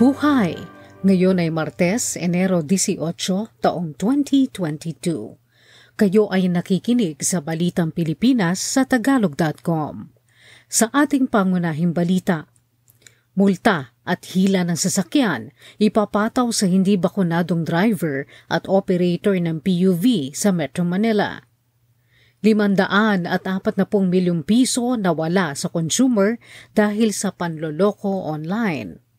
Buhay! Ngayon ay Martes, Enero 18, taong 2022. Kayo ay nakikinig sa Balitang Pilipinas sa Tagalog.com. Sa ating pangunahing balita, multa at hila ng sasakyan ipapataw sa hindi bakunadong driver at operator ng PUV sa Metro Manila. Limandaan at apat na pong milyong piso nawala sa consumer dahil sa panloloko online.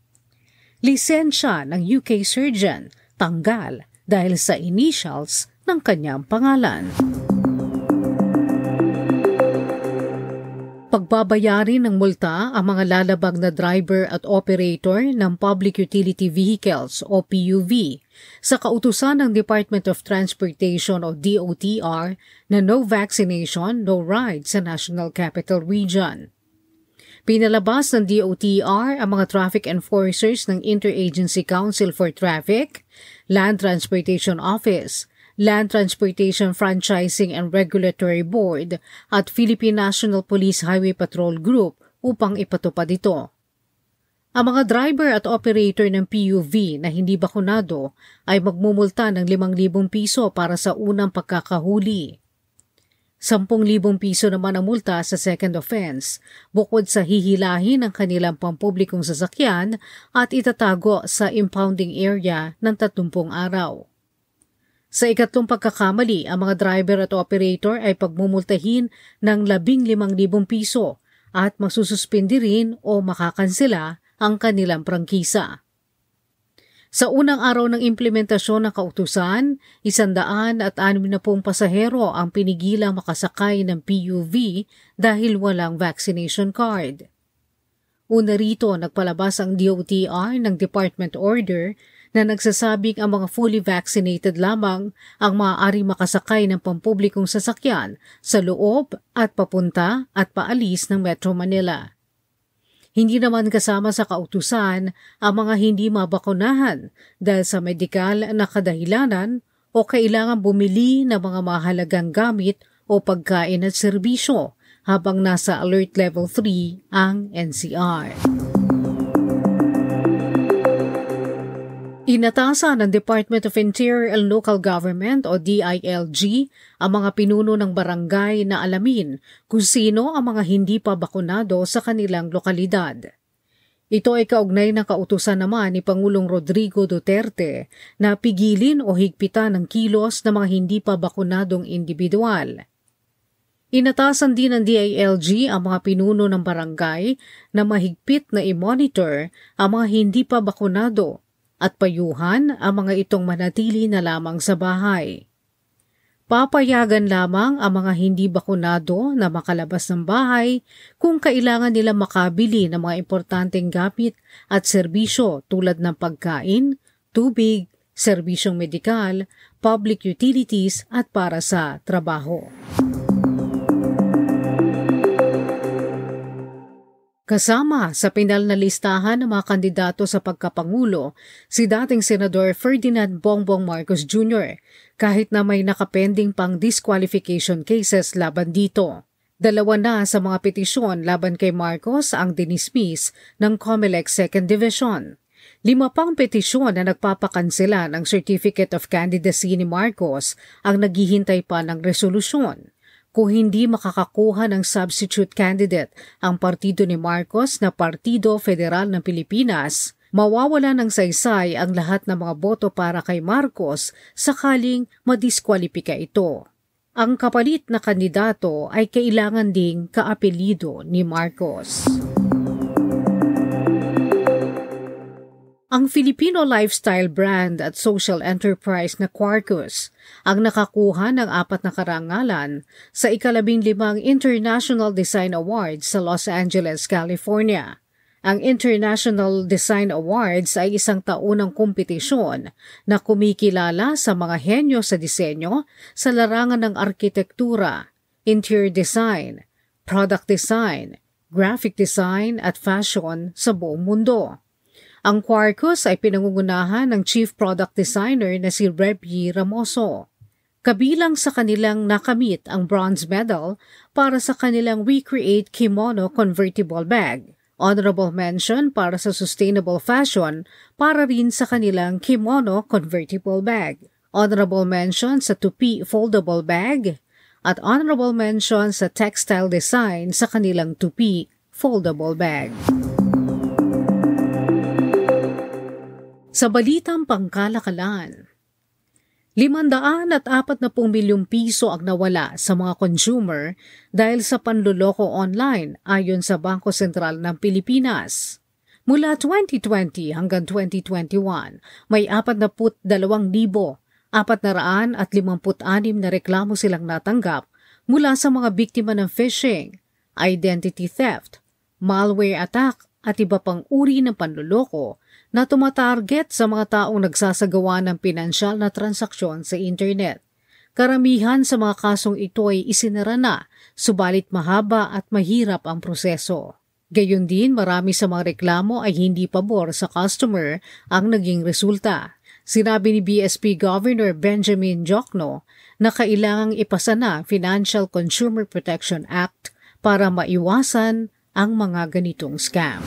Lisensya ng UK surgeon tanggal dahil sa initials ng kanyang pangalan. Pagbabayarin ng multa ang mga lalabag na driver at operator ng Public Utility Vehicles o PUV sa kautusan ng Department of Transportation o DOTR na no vaccination, no ride sa National Capital Region. Pinalabas ng DOTR ang mga traffic enforcers ng Interagency Council for Traffic, Land Transportation Office, Land Transportation Franchising and Regulatory Board at Philippine National Police Highway Patrol Group upang ipatupad ito. Ang mga driver at operator ng PUV na hindi bakunado ay magmumulta ng 5,000 piso para sa unang pagkakahuli. 10,000 piso naman ang multa sa second offense, bukod sa hihilahin ng kanilang pampublikong sasakyan at itatago sa impounding area ng 30 araw. Sa ikatlong pagkakamali, ang mga driver at operator ay pagmumultahin ng 15,000 piso at masususpindi rin o makakansela ang kanilang prangkisa. Sa unang araw ng implementasyon ng kautusan, isandaan at anim na pong pasahero ang pinigilang makasakay ng PUV dahil walang vaccination card. Una rito, nagpalabas ang DOTR ng Department Order na nagsasabing ang mga fully vaccinated lamang ang maaari makasakay ng pampublikong sasakyan sa loob at papunta at paalis ng Metro Manila. Hindi naman kasama sa kautusan ang mga hindi mabakunahan dahil sa medikal na kadahilanan o kailangan bumili ng mga mahalagang gamit o pagkain at serbisyo habang nasa Alert Level 3 ang NCR. Inatasan ng Department of Interior and Local Government o DILG ang mga pinuno ng barangay na alamin kung sino ang mga hindi pa bakunado sa kanilang lokalidad. Ito ay kaugnay ng kautusan naman ni Pangulong Rodrigo Duterte na pigilin o higpitan ng kilos ng mga hindi pa bakunadong individual. Inatasan din ng DILG ang mga pinuno ng barangay na mahigpit na i-monitor ang mga hindi pa bakunado at payuhan ang mga itong manatili na lamang sa bahay. Papayagan lamang ang mga hindi bakunado na makalabas ng bahay kung kailangan nila makabili ng mga importanteng gamit at serbisyo tulad ng pagkain, tubig, serbisyong medikal, public utilities at para sa trabaho. Kasama sa pinal na listahan ng mga kandidato sa pagkapangulo si dating Senador Ferdinand Bongbong Marcos Jr. kahit na may nakapending pang disqualification cases laban dito. Dalawa na sa mga petisyon laban kay Marcos ang dinismiss ng COMELEC 2nd Division. Lima pang petisyon na nagpapakansela ng Certificate of Candidacy ni Marcos ang naghihintay pa ng resolusyon kung hindi makakakuha ng substitute candidate ang partido ni Marcos na Partido Federal ng Pilipinas, mawawala ng saysay ang lahat ng mga boto para kay Marcos sakaling madiskwalipika ito. Ang kapalit na kandidato ay kailangan ding kaapelido ni Marcos. Ang Filipino lifestyle brand at social enterprise na Quarkus ang nakakuha ng apat na karangalan sa ikalabing limang International Design Awards sa Los Angeles, California. Ang International Design Awards ay isang taunang kompetisyon na kumikilala sa mga henyo sa disenyo sa larangan ng arkitektura, interior design, product design, graphic design at fashion sa buong mundo. Ang Quarkus ay pinangungunahan ng Chief Product Designer na si Repi Ramoso. Kabilang sa kanilang nakamit ang bronze medal para sa kanilang We Create Kimono Convertible Bag Honorable mention para sa sustainable fashion para rin sa kanilang kimono convertible bag. Honorable mention sa tupi foldable bag at honorable mention sa textile design sa kanilang tupi foldable bag. Sa balitang pangkalakalan, Limandaan at apat na pong milyong piso ang nawala sa mga consumer dahil sa panluloko online ayon sa Bangko Sentral ng Pilipinas. Mula 2020 hanggang 2021, may 42,456 na reklamo silang natanggap mula sa mga biktima ng phishing, identity theft, malware attack at iba pang uri ng panluloko na tumatarget sa mga taong nagsasagawa ng pinansyal na transaksyon sa internet. Karamihan sa mga kasong ito ay isinara na, subalit mahaba at mahirap ang proseso. Gayon din marami sa mga reklamo ay hindi pabor sa customer ang naging resulta. Sinabi ni BSP Governor Benjamin Jokno na kailangang ipasa na Financial Consumer Protection Act para maiwasan ang mga ganitong scam.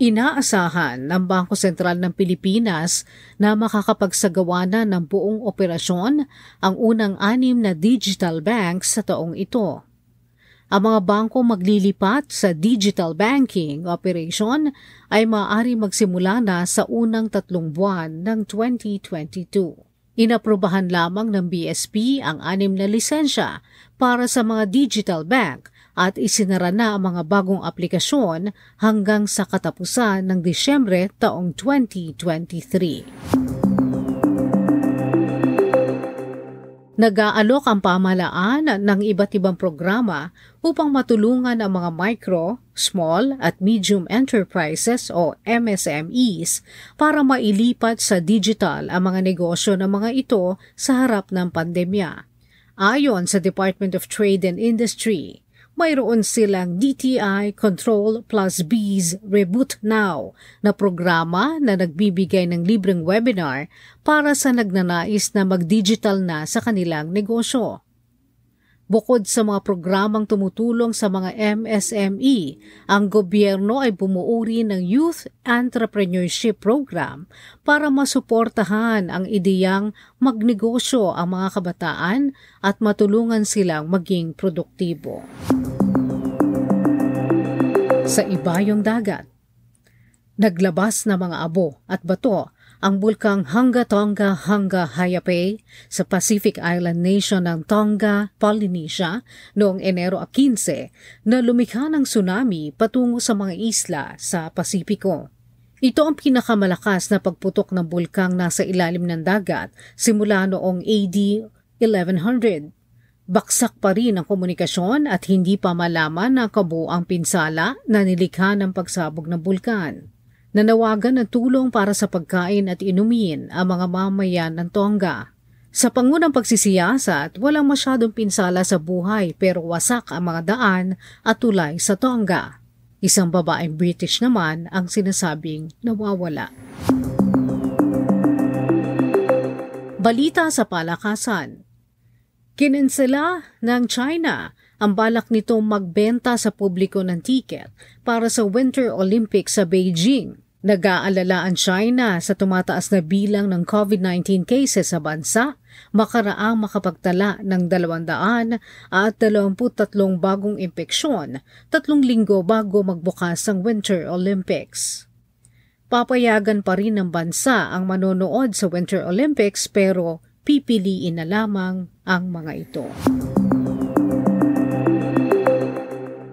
Inaasahan ng Bangko Sentral ng Pilipinas na makakapagsagawa na ng buong operasyon ang unang anim na digital banks sa taong ito. Ang mga bangko maglilipat sa digital banking operation ay maaari magsimula na sa unang tatlong buwan ng 2022. Inaprobahan lamang ng BSP ang anim na lisensya para sa mga digital bank at isinara na ang mga bagong aplikasyon hanggang sa katapusan ng Disyembre taong 2023. Nag-aalok ang pamahalaan ng iba't ibang programa upang matulungan ang mga micro, small at medium enterprises o MSMEs para mailipat sa digital ang mga negosyo ng mga ito sa harap ng pandemya. Ayon sa Department of Trade and Industry, mayroon silang DTI Control Plus B's Reboot Now na programa na nagbibigay ng libreng webinar para sa nagnanais na mag-digital na sa kanilang negosyo. Bukod sa mga programang tumutulong sa mga MSME, ang gobyerno ay bumuuri ng Youth Entrepreneurship Program para masuportahan ang ideyang magnegosyo ang mga kabataan at matulungan silang maging produktibo sa ibayong dagat. Naglabas na mga abo at bato ang bulkang Hanga Tonga Hanga Hayape sa Pacific Island nation ng Tonga, Polynesia noong Enero 15 na lumikha ng tsunami patungo sa mga isla sa Pasipiko. Ito ang pinakamalakas na pagputok ng bulkang nasa ilalim ng dagat simula noong AD 1100 Baksak pa rin ang komunikasyon at hindi pa malaman ang kabuang pinsala na nilikha ng pagsabog ng bulkan. Nanawagan ng tulong para sa pagkain at inumin ang mga mamayan ng Tonga. Sa pangunang pagsisiyasat, walang masyadong pinsala sa buhay pero wasak ang mga daan at tulay sa Tonga. Isang babaeng British naman ang sinasabing nawawala. Balita sa palakasan Kinensela ng China ang balak nitong magbenta sa publiko ng tiket para sa Winter Olympics sa Beijing. Nag-aalala ang China sa tumataas na bilang ng COVID-19 cases sa bansa, makaraang makapagtala ng 200 at 23 bagong impeksyon, tatlong linggo bago magbukas ang Winter Olympics. Papayagan pa rin ng bansa ang manonood sa Winter Olympics pero pipiliin na lamang ang mga ito.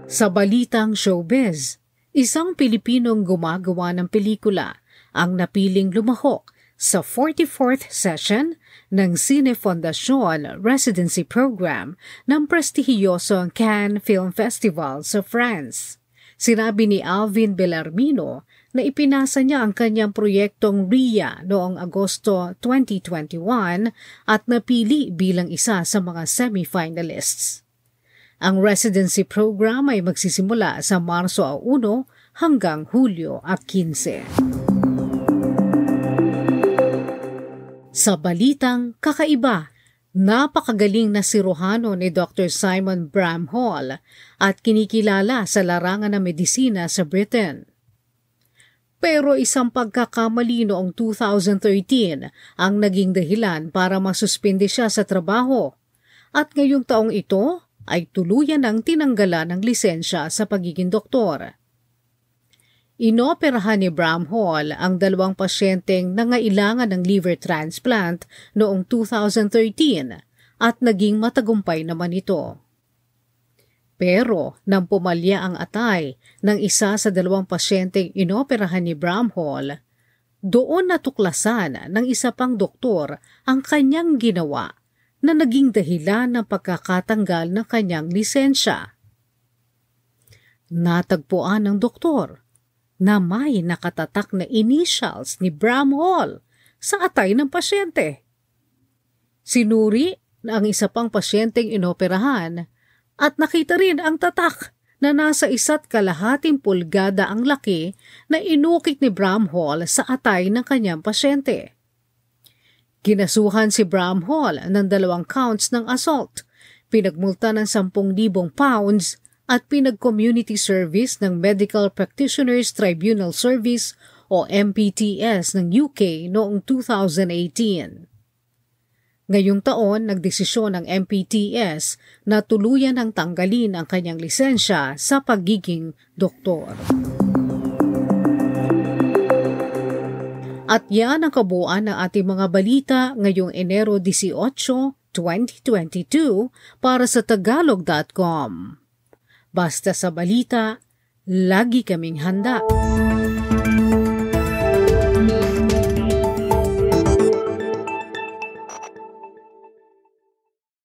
Sa balitang showbiz, isang Pilipinong gumagawa ng pelikula ang napiling lumahok sa 44th session ng Cine Fondacion Residency Program ng prestihiyosong Cannes Film Festival sa France. Sinabi ni Alvin Bellarmino na ipinasa niya ang kanyang proyektong RIA noong Agosto 2021 at napili bilang isa sa mga semi-finalists. Ang residency program ay magsisimula sa Marso 1 hanggang Hulyo 15. Sa balitang kakaiba, Napakagaling na siruhano ni Dr. Simon Bramhall at kinikilala sa larangan ng medisina sa Britain. Pero isang pagkakamali noong 2013 ang naging dahilan para masuspindi siya sa trabaho. At ngayong taong ito ay tuluyan ng tinanggalan ng lisensya sa pagiging doktor. Inoperahan ni Bramhall ang dalawang pasyenteng nangailangan ng liver transplant noong 2013 at naging matagumpay naman ito. Pero nang pumalya ang atay ng isa sa dalawang pasyenteng inoperahan ni Bramhall, doon natuklasan ng isa pang doktor ang kanyang ginawa na naging dahilan ng pagkakatanggal ng kanyang lisensya. Natagpuan ng doktor na may nakatatak na initials ni Bramhall sa atay ng pasyente. Sinuri na ang isa pang pasyenteng inoperahan at nakita rin ang tatak na nasa isa't kalahating pulgada ang laki na inukit ni Bramhall sa atay ng kanyang pasyente. Kinasuhan si Bramhall ng dalawang counts ng assault, pinagmulta ng 10,000 pounds at pinag-community service ng Medical Practitioners Tribunal Service o MPTS ng UK noong 2018. Ngayong taon, nagdesisyon ng MPTS na tuluyan ang tanggalin ang kanyang lisensya sa pagiging doktor. At yan ang kabuuan ng ating mga balita ngayong Enero 18, 2022 para sa tagalog.com. Basta sa balita, lagi kaming handa.